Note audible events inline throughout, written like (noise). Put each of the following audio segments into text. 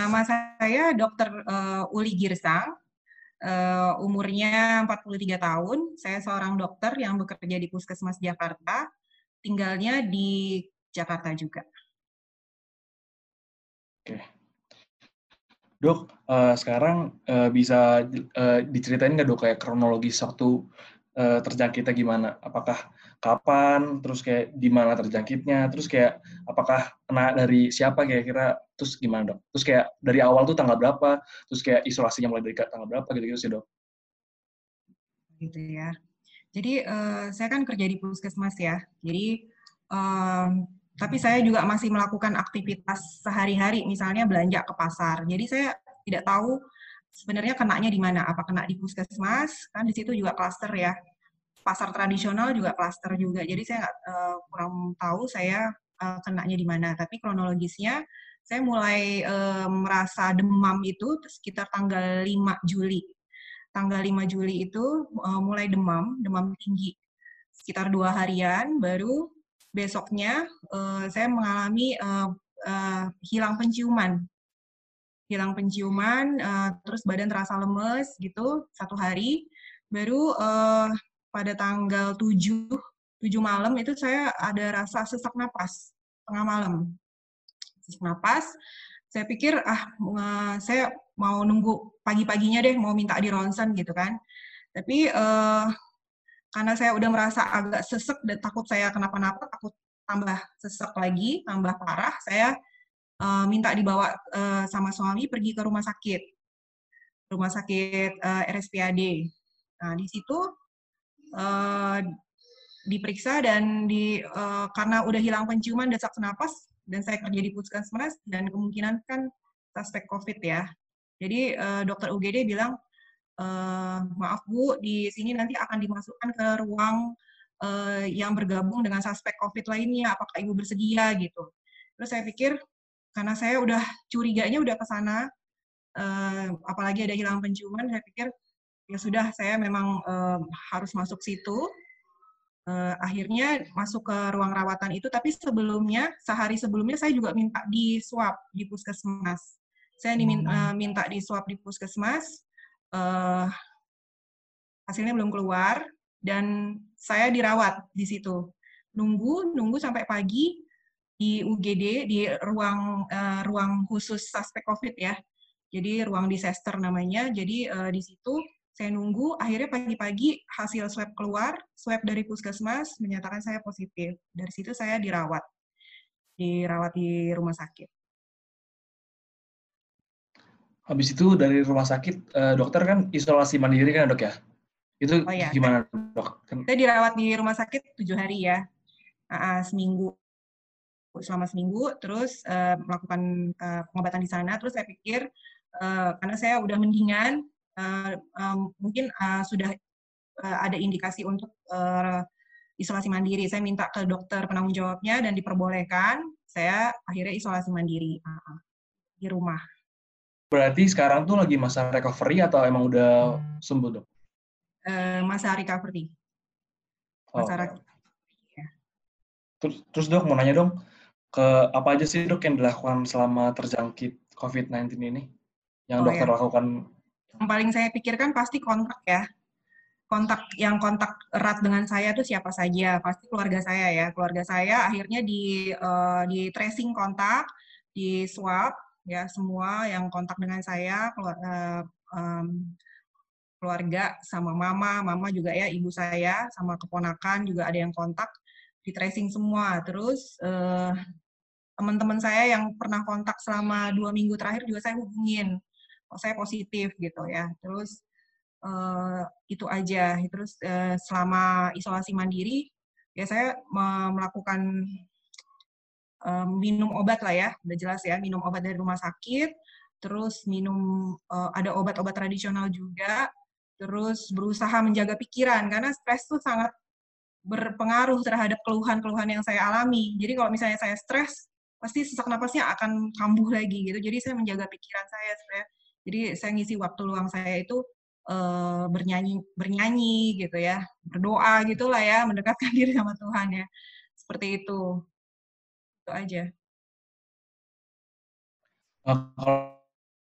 Nama saya Dr. Uh, Uli Girsang. Uh, umurnya 43 tahun. Saya seorang dokter yang bekerja di Puskesmas Jakarta. Tinggalnya di Jakarta juga. Oke. Dok, uh, sekarang uh, bisa uh, diceritain nggak dok kayak kronologis waktu uh, terjangkitnya gimana? Apakah kapan, terus kayak di mana terjangkitnya, terus kayak apakah kena dari siapa kira-kira, terus gimana dok? Terus kayak dari awal tuh tanggal berapa, terus kayak isolasinya mulai dari tanggal berapa gitu-gitu sih dok? Gitu ya. Jadi uh, saya kan kerja di puskesmas ya, jadi um, tapi saya juga masih melakukan aktivitas sehari-hari, misalnya belanja ke pasar. Jadi saya tidak tahu sebenarnya kenanya di mana, apa kena di puskesmas, kan di situ juga klaster ya pasar tradisional juga klaster juga. Jadi saya nggak uh, kurang tahu saya uh, kenanya di mana. Tapi kronologisnya saya mulai uh, merasa demam itu sekitar tanggal 5 Juli. Tanggal 5 Juli itu uh, mulai demam, demam tinggi. Sekitar dua harian, baru besoknya uh, saya mengalami uh, uh, hilang penciuman. Hilang penciuman, uh, terus badan terasa lemes gitu, satu hari. Baru uh, pada tanggal 7, 7 malam itu saya ada rasa sesak napas tengah malam. Sesak napas, saya pikir ah saya mau nunggu pagi-paginya deh mau minta di ronsen gitu kan. Tapi uh, karena saya udah merasa agak sesek dan takut saya kenapa-napa, takut tambah sesek lagi, tambah parah, saya uh, minta dibawa uh, sama suami pergi ke rumah sakit. Rumah sakit uh, RSPAD. Nah, di situ uh, diperiksa dan di uh, karena udah hilang penciuman dan sesak napas dan saya kerja di puskesmas dan kemungkinan kan suspek COVID ya. Jadi uh, dokter UGD bilang uh, maaf Bu di sini nanti akan dimasukkan ke ruang uh, yang bergabung dengan suspek COVID lainnya. Apakah Ibu bersedia gitu? Terus saya pikir karena saya udah curiganya udah ke sana, uh, apalagi ada hilang penciuman, saya pikir ya sudah saya memang uh, harus masuk situ. Uh, akhirnya masuk ke ruang rawatan itu tapi sebelumnya sehari sebelumnya saya juga minta di swab di puskesmas. Saya diminta, uh, hmm. minta di swab di puskesmas uh, hasilnya belum keluar dan saya dirawat di situ. Nunggu nunggu sampai pagi di UGD di ruang uh, ruang khusus suspek COVID ya. Jadi ruang disaster namanya. Jadi uh, di situ saya nunggu, akhirnya pagi-pagi hasil swab keluar, swab dari puskesmas menyatakan saya positif. Dari situ saya dirawat, dirawat di rumah sakit. Habis itu dari rumah sakit, eh, dokter kan isolasi mandiri kan dok ya? Itu oh, ya. gimana dok? Saya dirawat di rumah sakit tujuh hari ya, uh, seminggu selama seminggu, terus uh, melakukan uh, pengobatan di sana. Terus saya pikir uh, karena saya udah mendingan, uh, um, mungkin uh, sudah uh, ada indikasi untuk uh, isolasi mandiri. Saya minta ke dokter penanggung jawabnya dan diperbolehkan. Saya akhirnya isolasi mandiri uh, di rumah. Berarti sekarang tuh lagi masa recovery atau emang udah sembuh dok? Uh, masa recovery. Masa oh. recovery. Ya. Terus, terus dok mau nanya dong, ke apa aja sih dok yang dilakukan selama terjangkit COVID-19 ini? Yang oh, dokter ya. lakukan yang paling saya pikirkan pasti kontak ya. Kontak yang kontak erat dengan saya itu siapa saja? Pasti keluarga saya ya. Keluarga saya akhirnya di uh, di tracing kontak, di swab ya semua yang kontak dengan saya uh, um, keluarga sama mama, mama juga ya ibu saya sama keponakan juga ada yang kontak di tracing semua. Terus uh, teman-teman saya yang pernah kontak selama dua minggu terakhir juga saya hubungin saya positif gitu ya. Terus uh, itu aja. Terus uh, selama isolasi mandiri ya saya melakukan uh, minum obat lah ya, udah jelas ya, minum obat dari rumah sakit, terus minum uh, ada obat-obat tradisional juga, terus berusaha menjaga pikiran karena stres tuh sangat berpengaruh terhadap keluhan-keluhan yang saya alami. Jadi kalau misalnya saya stres, pasti sesak napasnya akan kambuh lagi gitu. Jadi saya menjaga pikiran saya supaya jadi saya ngisi waktu luang saya itu uh, bernyanyi bernyanyi gitu ya, berdoa gitulah ya, mendekatkan (laughs) diri sama Tuhan ya. Seperti itu. Itu aja. Nah,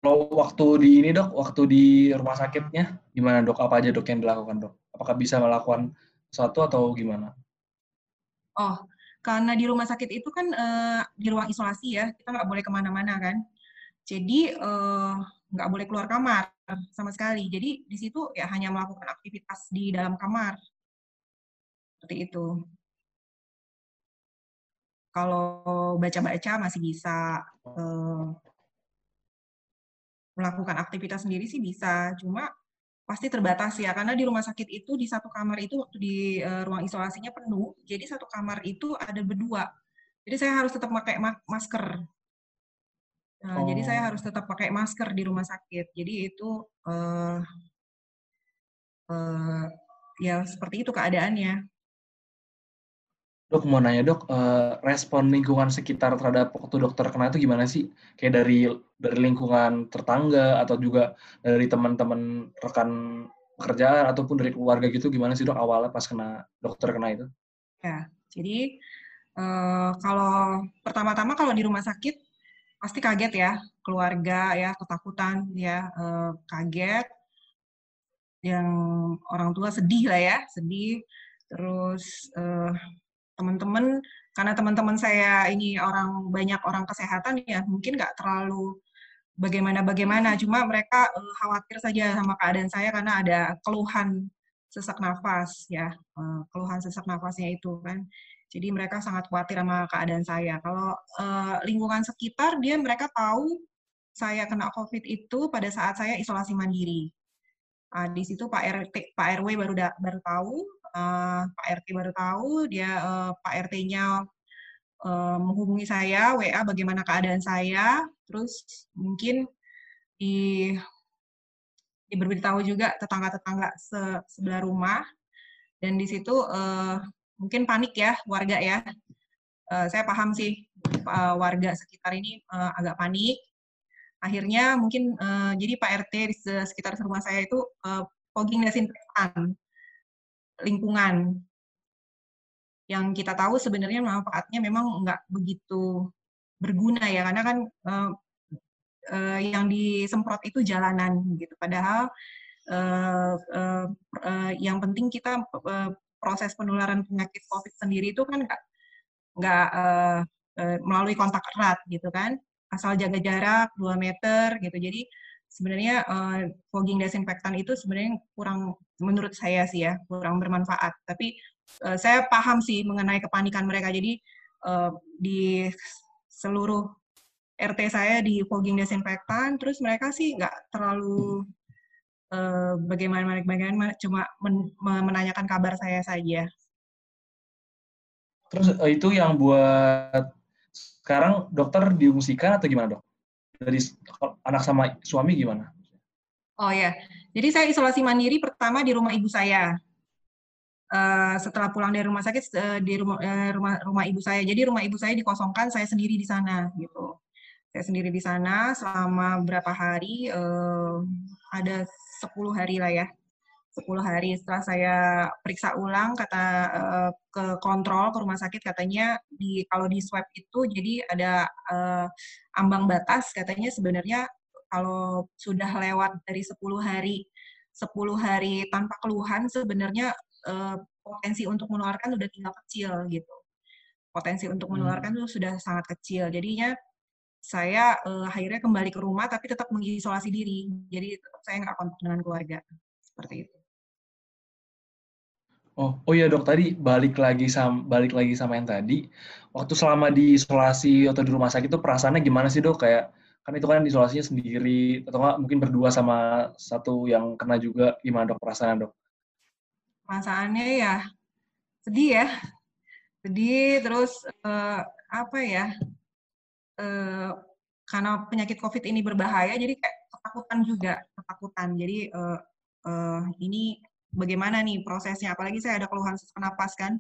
kalau waktu di ini dok, waktu di rumah sakitnya gimana dok? Apa aja dok yang dilakukan dok? Apakah bisa melakukan sesuatu atau gimana? Oh, karena di rumah sakit itu kan uh, di ruang isolasi ya, kita nggak boleh ke mana-mana kan. Jadi uh, nggak boleh keluar kamar sama sekali. Jadi di situ ya hanya melakukan aktivitas di dalam kamar. Seperti itu. Kalau baca-baca masih bisa, uh, melakukan aktivitas sendiri sih bisa, cuma pasti terbatas ya karena di rumah sakit itu di satu kamar itu di uh, ruang isolasinya penuh jadi satu kamar itu ada berdua jadi saya harus tetap pakai ma masker nah, oh. jadi saya oh. harus tetap pakai masker di rumah sakit jadi itu uh, uh, ya seperti itu keadaannya Dok mau nanya dok, uh, respon lingkungan sekitar terhadap waktu dokter kena itu gimana sih? Kayak dari dari lingkungan tetangga atau juga dari teman-teman rekan pekerjaan ataupun dari keluarga gitu gimana sih dok awalnya pas kena dokter kena itu? Ya, jadi uh, kalau pertama-tama kalau di rumah sakit pasti kaget ya keluarga ya ketakutan ya uh, kaget. Yang orang tua sedih lah ya sedih. Terus uh, teman-teman karena teman-teman saya ini orang banyak orang kesehatan ya mungkin nggak terlalu bagaimana bagaimana cuma mereka uh, khawatir saja sama keadaan saya karena ada keluhan sesak nafas ya uh, keluhan sesak nafasnya itu kan jadi mereka sangat khawatir sama keadaan saya. Kalau uh, lingkungan sekitar dia mereka tahu saya kena covid itu pada saat saya isolasi mandiri. Uh, di situ Pak RT Pak RW baru da, baru tahu uh, Pak RT baru tahu dia uh, Pak RT-nya uh, menghubungi saya WA bagaimana keadaan saya terus mungkin di diberitahu juga tetangga-tetangga se sebelah rumah. Dan di situ uh, mungkin panik ya warga ya. Uh, saya paham sih uh, warga sekitar ini uh, agak panik. Akhirnya mungkin jadi Pak RT di sekitar rumah saya itu uh, fogging desinfektan lingkungan. Yang kita tahu sebenarnya manfaatnya memang nggak begitu berguna ya karena kan yang disemprot itu jalanan gitu. Padahal yang penting kita proses penularan penyakit covid sendiri itu kan nggak uh, uh, melalui kontak erat gitu kan asal jaga jarak 2 meter gitu jadi sebenarnya uh, fogging desinfektan itu sebenarnya kurang menurut saya sih ya kurang bermanfaat. Tapi uh, saya paham sih mengenai kepanikan mereka. Jadi uh, di seluruh RT saya di fogging desinfektan, terus mereka sih nggak terlalu uh, bagaimana bagaimana cuma men menanyakan kabar saya saja. Terus itu yang buat sekarang dokter diungsikan atau gimana dok? dari anak sama suami gimana? Oh ya, jadi saya isolasi mandiri pertama di rumah ibu saya. Uh, setelah pulang dari rumah sakit uh, di rumah, uh, rumah rumah ibu saya. Jadi rumah ibu saya dikosongkan, saya sendiri di sana gitu. Saya sendiri di sana selama berapa hari? Uh, ada 10 hari lah ya. 10 hari setelah saya periksa ulang kata uh, ke kontrol ke rumah sakit katanya di kalau di swab itu jadi ada uh, ambang batas katanya sebenarnya kalau sudah lewat dari 10 hari 10 hari tanpa keluhan sebenarnya uh, potensi untuk menularkan sudah tinggal kecil gitu. Potensi untuk hmm. menularkan itu sudah sangat kecil. Jadinya saya uh, akhirnya kembali ke rumah tapi tetap mengisolasi diri. Jadi tetap saya nggak kontak dengan keluarga. Seperti itu. Oh, oh iya dok tadi balik lagi sama balik lagi sama yang tadi. Waktu selama di isolasi atau di rumah sakit itu perasaannya gimana sih dok? Kayak kan itu kan isolasinya sendiri atau enggak mungkin berdua sama satu yang kena juga gimana dok perasaannya dok? Perasaannya ya sedih ya, sedih terus uh, apa ya? Uh, karena penyakit COVID ini berbahaya, jadi kayak ketakutan juga, ketakutan. Jadi uh, uh, ini bagaimana nih prosesnya? Apalagi saya ada keluhan sesak napas kan.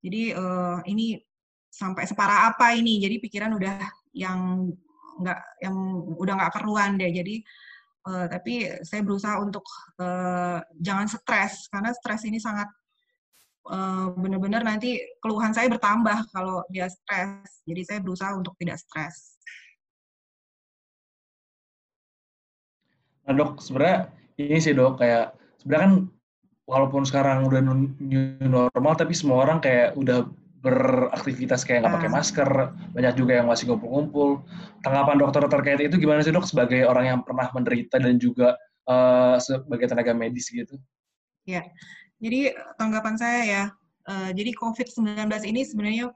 Jadi uh, ini sampai separah apa ini? Jadi pikiran udah yang nggak yang udah nggak keruan deh. Jadi uh, tapi saya berusaha untuk uh, jangan stres karena stres ini sangat uh, benar-benar nanti keluhan saya bertambah kalau dia stres jadi saya berusaha untuk tidak stres Nah dok, sebenarnya ini sih dok, kayak sebenarnya kan walaupun sekarang udah new normal, tapi semua orang kayak udah beraktivitas kayak nggak pakai ah. masker, banyak juga yang masih ngumpul-ngumpul. Tanggapan dokter terkait itu gimana sih dok sebagai orang yang pernah menderita dan juga uh, sebagai tenaga medis gitu? Ya, jadi tanggapan saya ya, uh, jadi COVID-19 ini sebenarnya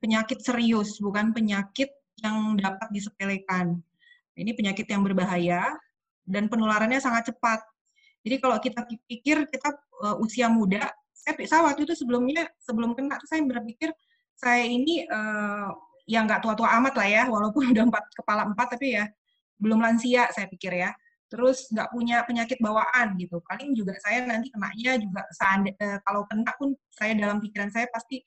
penyakit serius, bukan penyakit yang dapat disepelekan. Ini penyakit yang berbahaya dan penularannya sangat cepat. Jadi kalau kita pikir kita uh, usia muda, saya, saya waktu itu sebelumnya sebelum kena saya berpikir saya ini uh, ya nggak tua-tua amat lah ya, walaupun (laughs) udah empat kepala empat tapi ya belum lansia saya pikir ya. Terus nggak punya penyakit bawaan gitu. Paling juga saya nanti kenanya juga saat, uh, kalau kena pun saya dalam pikiran saya pasti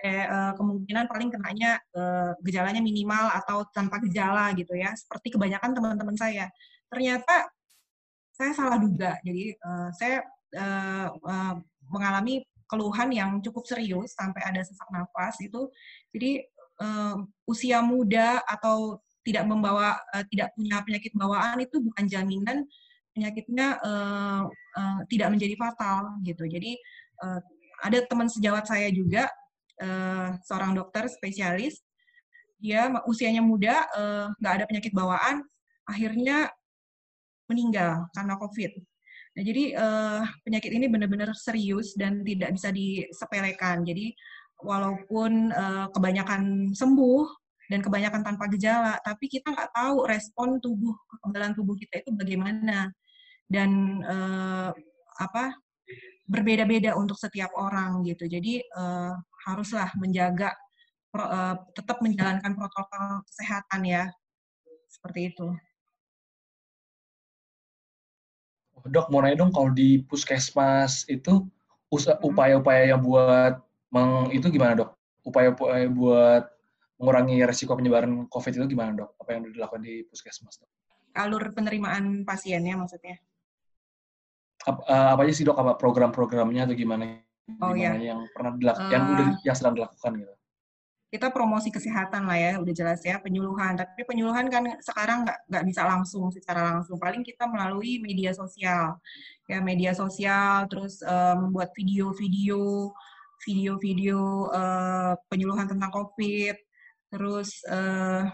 eh, uh, kemungkinan paling kenanya uh, gejalanya minimal atau tanpa gejala gitu ya. Seperti kebanyakan teman-teman saya. Ternyata saya salah duga. Jadi uh, saya uh, uh, mengalami keluhan yang cukup serius sampai ada sesak nafas itu. Jadi usia muda atau tidak membawa uh, tidak punya penyakit bawaan itu bukan jaminan penyakitnya uh, uh, tidak menjadi fatal gitu. Jadi uh, ada teman sejawat saya juga uh, seorang dokter spesialis dia usianya muda nggak uh, ada penyakit bawaan akhirnya meninggal karena COVID. Nah, jadi uh, penyakit ini benar-benar serius dan tidak bisa disepelekan. Jadi walaupun uh, kebanyakan sembuh dan kebanyakan tanpa gejala, tapi kita nggak tahu respon tubuh kekebalan tubuh kita itu bagaimana dan uh, apa berbeda-beda untuk setiap orang gitu. Jadi uh, haruslah menjaga pro, uh, tetap menjalankan protokol kesehatan ya seperti itu. dok mau nanya dong kalau di puskesmas itu upaya-upaya yang buat meng, itu gimana dok? Upaya-upaya buat mengurangi resiko penyebaran COVID itu gimana dok? Apa yang dilakukan di puskesmas dok? Alur penerimaan pasiennya maksudnya? Apa, uh, apa aja sih dok? Apa program-programnya atau gimana? Oh gimana ya. Yang pernah dilakukan, uh, yang udah eh. yang sedang dilakukan gitu? kita promosi kesehatan lah ya, udah jelas ya, penyuluhan. Tapi penyuluhan kan sekarang nggak nggak bisa langsung secara langsung. Paling kita melalui media sosial, ya media sosial, terus uh, membuat video-video, video-video uh, penyuluhan tentang COVID, terus uh,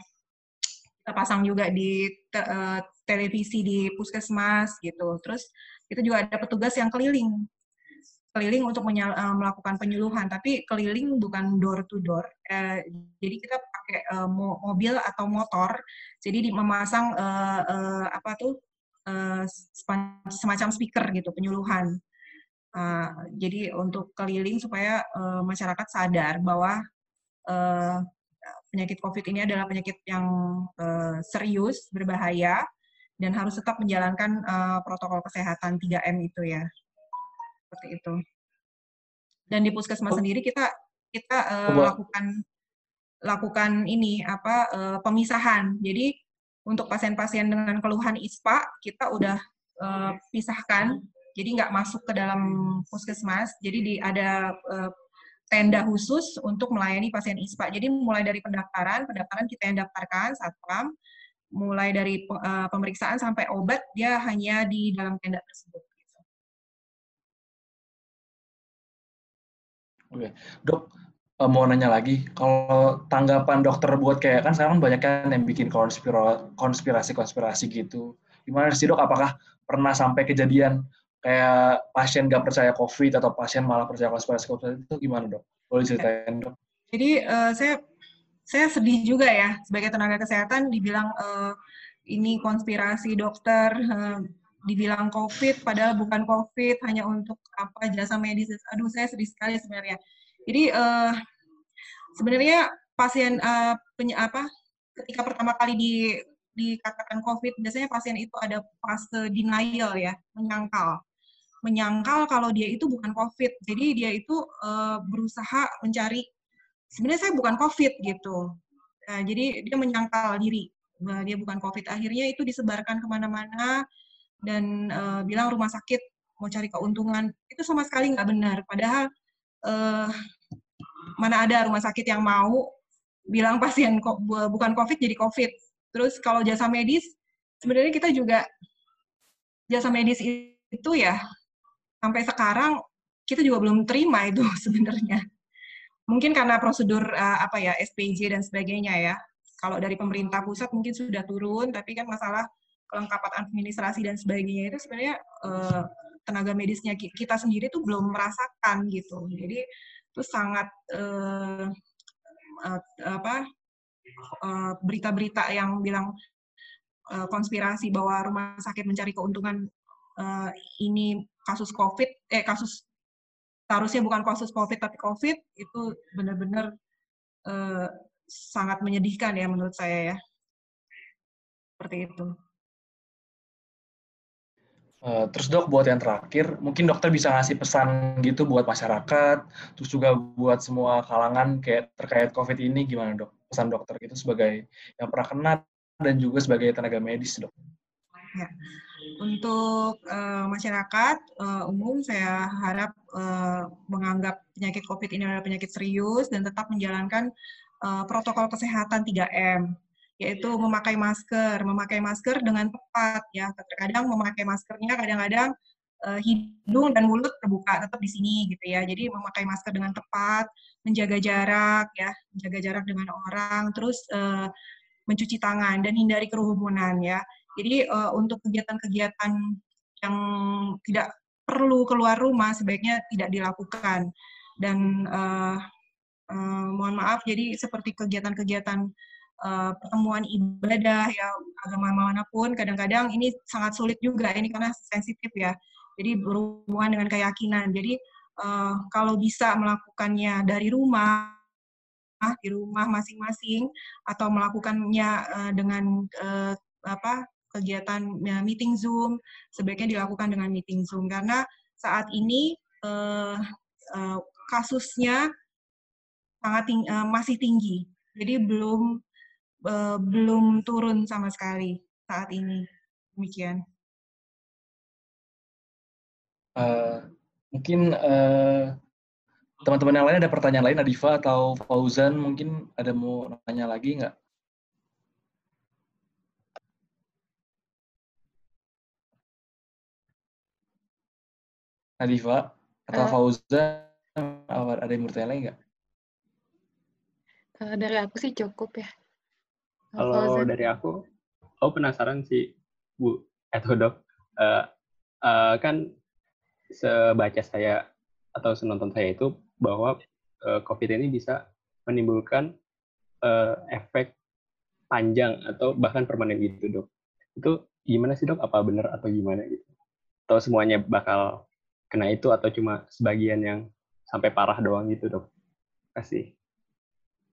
kita pasang juga di te uh, televisi di puskesmas gitu. Terus kita juga ada petugas yang keliling keliling untuk uh, melakukan penyuluhan, tapi keliling bukan door to door. Uh, jadi kita pakai uh, mobil atau motor, jadi di, memasang uh, uh, apa tuh uh, semacam speaker gitu penyuluhan. Uh, jadi untuk keliling supaya uh, masyarakat sadar bahwa uh, penyakit COVID ini adalah penyakit yang uh, serius, berbahaya, dan harus tetap menjalankan uh, protokol kesehatan 3M itu ya seperti itu. Dan di puskesmas oh. sendiri kita kita uh, oh, lakukan lakukan ini apa uh, pemisahan. Jadi untuk pasien-pasien dengan keluhan ISPA kita udah uh, pisahkan. Jadi nggak masuk ke dalam puskesmas. Jadi di, ada uh, tenda khusus untuk melayani pasien ISPA. Jadi mulai dari pendaftaran, pendaftaran kita yang daftarkan satpam, mulai dari uh, pemeriksaan sampai obat dia hanya di dalam tenda tersebut. Oke, dok uh, mau nanya lagi, kalau tanggapan dokter buat kayak kan sekarang banyak kan yang bikin konspirasi-konspirasi gitu. Gimana sih dok? Apakah pernah sampai kejadian kayak pasien gak percaya COVID atau pasien malah percaya konspirasi COVID itu gimana dok? Boleh ceritain dok? Jadi uh, saya saya sedih juga ya sebagai tenaga kesehatan dibilang uh, ini konspirasi dokter. Uh, dibilang COVID, padahal bukan COVID, hanya untuk apa jasa medis. Aduh, saya sedih sekali sebenarnya. Jadi uh, sebenarnya pasien uh, peny apa ketika pertama kali di dikatakan COVID, biasanya pasien itu ada fase denial ya, menyangkal. Menyangkal kalau dia itu bukan COVID. Jadi dia itu uh, berusaha mencari, sebenarnya saya bukan COVID gitu. Nah, jadi dia menyangkal diri, bahwa dia bukan COVID. Akhirnya itu disebarkan ke mana-mana, dan uh, bilang rumah sakit mau cari keuntungan itu sama sekali nggak benar padahal uh, mana ada rumah sakit yang mau bilang pasien bukan covid jadi covid terus kalau jasa medis sebenarnya kita juga jasa medis itu ya sampai sekarang kita juga belum terima itu (laughs) sebenarnya. Mungkin karena prosedur uh, apa ya SPJ dan sebagainya ya. Kalau dari pemerintah pusat mungkin sudah turun, tapi kan masalah kelengkapan administrasi dan sebagainya itu sebenarnya uh, tenaga medisnya kita sendiri tuh belum merasakan gitu. Jadi itu sangat uh, uh, apa berita-berita uh, yang bilang uh, konspirasi bahwa rumah sakit mencari keuntungan uh, ini kasus COVID, eh kasus seharusnya bukan kasus COVID tapi COVID itu benar-benar uh, sangat menyedihkan ya menurut saya ya. Seperti itu. Uh, terus dok, buat yang terakhir, mungkin dokter bisa ngasih pesan gitu buat masyarakat, terus juga buat semua kalangan kayak terkait COVID ini gimana dok? Pesan dokter gitu sebagai yang pernah kena dan juga sebagai tenaga medis dok. Ya. Untuk uh, masyarakat uh, umum, saya harap uh, menganggap penyakit COVID ini adalah penyakit serius dan tetap menjalankan uh, protokol kesehatan 3M, yaitu memakai masker, memakai masker dengan tepat ya. Terkadang memakai maskernya kadang-kadang uh, hidung dan mulut terbuka tetap di sini gitu ya. Jadi memakai masker dengan tepat, menjaga jarak ya, menjaga jarak dengan orang, terus uh, mencuci tangan dan hindari kerumunan ya. Jadi uh, untuk kegiatan-kegiatan yang tidak perlu keluar rumah sebaiknya tidak dilakukan. Dan uh, uh, mohon maaf, jadi seperti kegiatan-kegiatan uh, pertemuan ibadah ya agama mana pun, kadang-kadang ini sangat sulit juga ini karena sensitif ya. Jadi berhubungan dengan keyakinan. Jadi uh, kalau bisa melakukannya dari rumah di rumah masing-masing atau melakukannya uh, dengan uh, apa kegiatan ya, meeting Zoom sebaiknya dilakukan dengan meeting Zoom karena saat ini uh, uh, kasusnya sangat ting uh, masih tinggi. Jadi belum uh, belum turun sama sekali saat ini. Demikian. Uh, mungkin uh, teman-teman yang lain ada pertanyaan lain, Adifa atau Fauzan mungkin ada mau nanya lagi nggak? Nadifa atau uh, Fauza ada yang bertanya lagi nggak? Uh, dari aku sih cukup ya. Kalau dari aku, aku penasaran sih Bu atau dok, uh, uh, kan sebaca saya atau senonton saya itu bahwa uh, COVID ini bisa menimbulkan uh, efek panjang atau bahkan permanen gitu dok. Itu gimana sih dok? Apa benar atau gimana gitu? Atau semuanya bakal kena itu atau cuma sebagian yang sampai parah doang gitu dok? Kasih.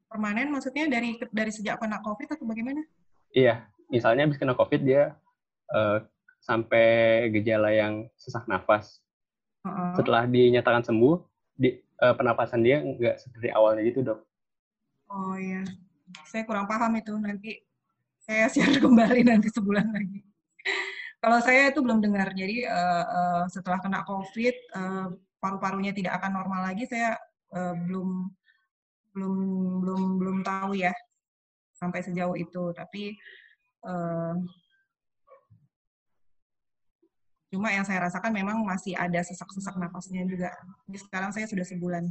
Permanen maksudnya dari dari sejak kena COVID atau bagaimana? Iya, misalnya habis kena COVID dia uh, sampai gejala yang sesak nafas. Uh-uh. Setelah dinyatakan sembuh, di, uh, penapasan dia nggak seperti awalnya gitu dok. Oh iya, saya kurang paham itu nanti saya share (laughs) kembali nanti sebulan lagi. Kalau saya itu belum dengar. Jadi uh, uh, setelah kena COVID, uh, paru-parunya tidak akan normal lagi. Saya uh, belum belum belum belum tahu ya sampai sejauh itu. Tapi uh, cuma yang saya rasakan memang masih ada sesak-sesak nafasnya juga. Jadi sekarang saya sudah sebulan.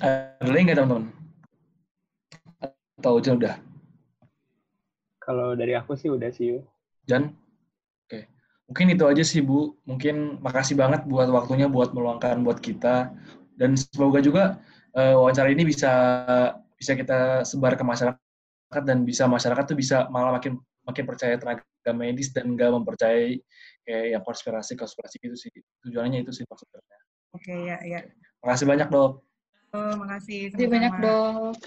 Ada lagi nggak teman-teman? Atau udah? Kalau dari aku sih udah sih. Jan? Oke. Mungkin itu aja sih, Bu. Mungkin makasih banget buat waktunya buat meluangkan buat kita. Dan semoga juga uh, wawancara ini bisa bisa kita sebar ke masyarakat dan bisa masyarakat tuh bisa malah makin makin percaya tenaga medis dan nggak mempercayai kayak yang konspirasi konspirasi gitu sih tujuannya itu sih maksudnya. Oke ya ya. Makasih banyak dok. Oh, makasih. Terima banyak dok.